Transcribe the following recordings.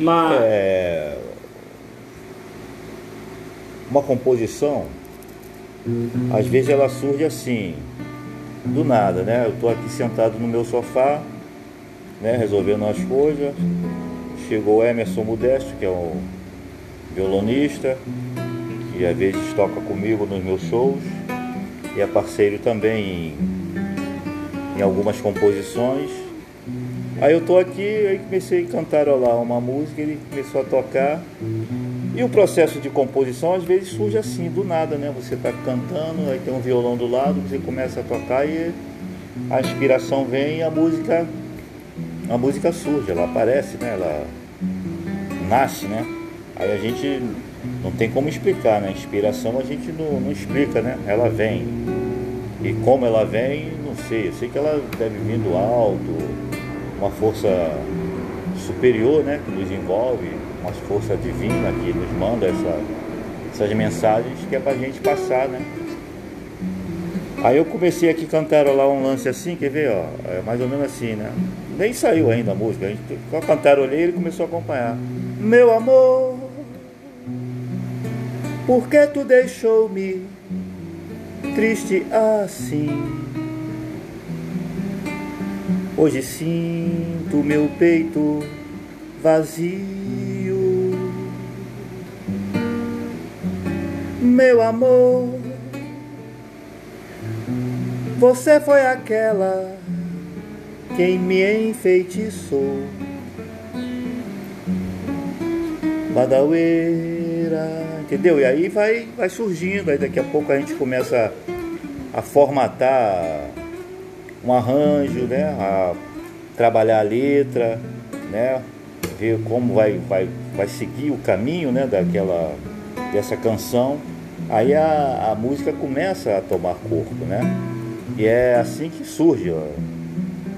Mas É, uma composição, às vezes ela surge assim, do nada, né? Eu tô aqui sentado no meu sofá, né, resolvendo as coisas. Chegou Emerson Modesto, que é um violonista, que às vezes toca comigo nos meus shows e é parceiro também em, em algumas composições. Aí eu tô aqui, aí comecei a cantarolar uma música, ele começou a tocar. E o processo de composição às vezes surge assim, do nada, né? Você tá cantando, aí tem um violão do lado, você começa a tocar e a inspiração vem e a música, a música surge, ela aparece, né? Ela nasce, né? Aí a gente não tem como explicar, né? A inspiração a gente não, não explica, né? Ela vem. E como ela vem, não sei. Eu sei que ela deve vir do alto, uma força superior, né? Que nos envolve, uma força divina que nos manda essa, essas mensagens que é pra gente passar, né? Aí eu comecei aqui a cantarolar um lance assim, quer ver, ó, é mais ou menos assim, né? Nem saiu ainda a música, a gente só cantarolei e ele começou a acompanhar. Meu amor, por que tu deixou-me triste assim? Hoje sinto meu peito vazio. Meu amor, você foi aquela quem me enfeitiçou. Badaueira, entendeu? E aí vai, vai surgindo, aí daqui a pouco a gente começa a formatar um arranjo, né? A trabalhar a letra, né? Ver como vai, vai, vai seguir o caminho, né? Daquela, dessa canção. Aí a, a música começa a tomar corpo, né? E é assim que surge, ó,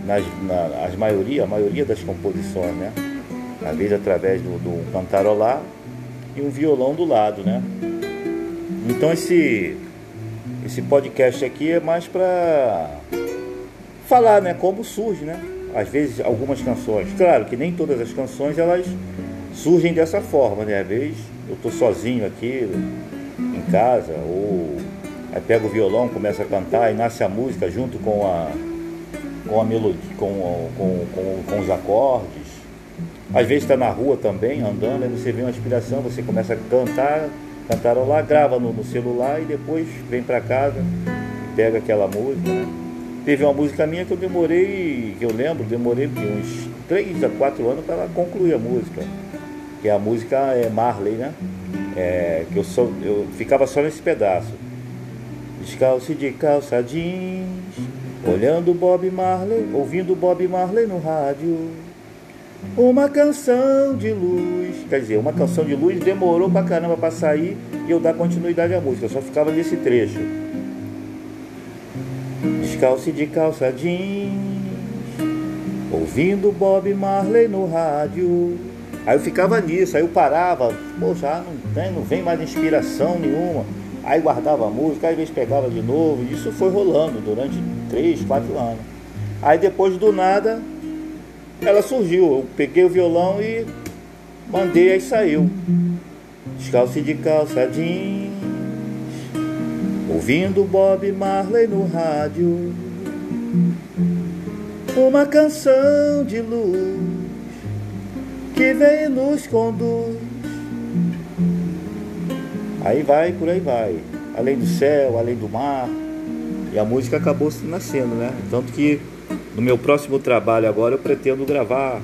nas, na, as maioria, a maioria das composições, né? Às vezes através do, do cantarolar e um violão do lado, né? Então esse esse podcast aqui é mais para falar, né, como surge, né? Às vezes algumas canções, claro que nem todas as canções elas surgem dessa forma, né? Às vezes eu tô sozinho aqui em casa ou aí pego o violão, começa a cantar e nasce a música junto com a com a melodia, com, com, com, com os acordes. Às vezes está na rua também, andando, aí você vê uma inspiração, você começa a cantar, cantarolar, grava no, no celular e depois vem para casa e pega aquela música, né? Teve uma música minha que eu demorei, que eu lembro, demorei uns 3 a 4 anos para concluir a música. Que a música é Marley, né? É, que eu, só, eu ficava só nesse pedaço. Descalço de calça jeans, olhando Bob Marley, ouvindo Bob Marley no rádio. Uma canção de luz. Quer dizer, uma canção de luz demorou pra caramba pra sair e eu dar continuidade à música. Eu só ficava nesse trecho. Descalço de calça jeans, ouvindo Bob Marley no rádio. Aí eu ficava nisso, aí eu parava, pô, já não, tem, não vem mais inspiração nenhuma. Aí guardava a música, às vezes pegava de novo. Isso foi rolando durante três, quatro anos. Aí depois do nada, ela surgiu. Eu peguei o violão e mandei, aí saiu. Descalço de calça jeans, ouvindo Bob Marley no rádio. Uma canção de luz que vem e nos conduz. Aí vai, por aí vai. Além do céu, além do mar. E a música acabou se nascendo, né? Tanto que no meu próximo trabalho agora eu pretendo gravar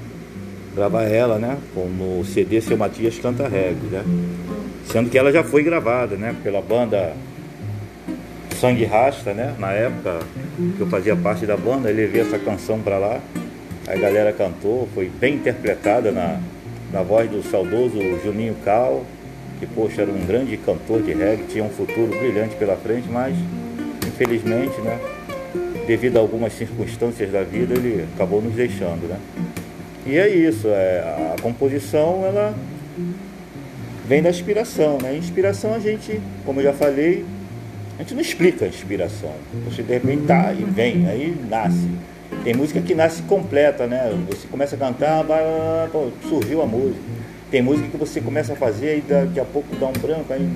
gravar ela, né? No CD Seu Matias Canta Reggae, né? Sendo que ela já foi gravada, né? Pela banda Sangue Rasta, né? Na época que eu fazia parte da banda, eu levei essa canção pra lá. A galera cantou, foi bem interpretada na, na voz do saudoso Juninho Cal, que poxa era um grande cantor de reggae, tinha um futuro brilhante pela frente, mas infelizmente, né? Devido a algumas circunstâncias da vida, ele acabou nos deixando, né? E é isso, é, a composição ela vem da inspiração, né? Inspiração a gente, como eu já falei, a gente não explica a inspiração. Você de repente tá e vem, aí nasce. Tem música que nasce completa, né? Você começa a cantar, surgiu a música. Tem música que você começa a fazer e daqui a pouco dá um branco, aí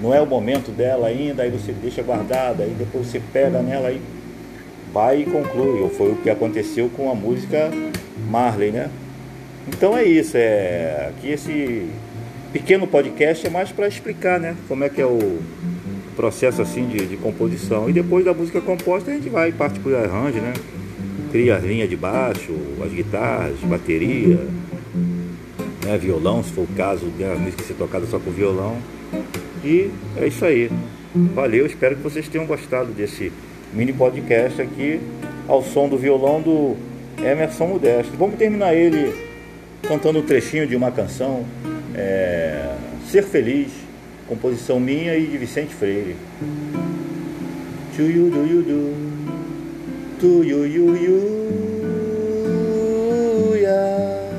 não é o momento dela ainda, aí você deixa guardada, aí depois você pega nela e vai e conclui. Ou foi o que aconteceu com a música Marley, né? Então é isso, é aqui esse pequeno podcast é mais para explicar, né? Como é que é o processo assim de, de, composição. E depois da música composta a gente vai parte para o arranjo, né? Cria as linhas de baixo, as guitarras, bateria, né? violão, se for o caso, né? a música ser tocada só com violão. E é isso aí. Valeu, espero que vocês tenham gostado desse mini podcast aqui ao som do violão do Emerson Modesto. Vamos terminar ele cantando um trechinho de uma canção, é, Ser Feliz, composição minha e de Vicente Freire. You, yeah.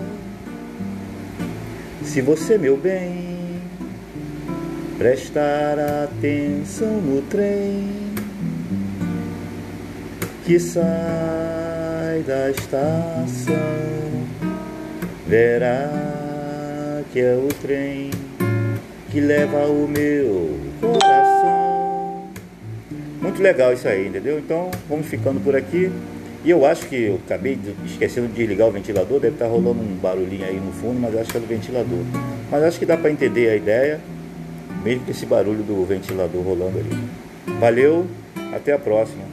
Se você, meu bem, prestar atenção no trem que sai da estação, verá que é o trem que leva o meu coração. Muito legal isso aí, entendeu? Então vamos ficando por aqui. E eu acho que eu acabei esquecendo de desligar o ventilador, deve estar rolando um barulhinho aí no fundo, mas acho que é do ventilador. Mas acho que dá para entender a ideia mesmo com esse barulho do ventilador rolando ali. Valeu, até a próxima.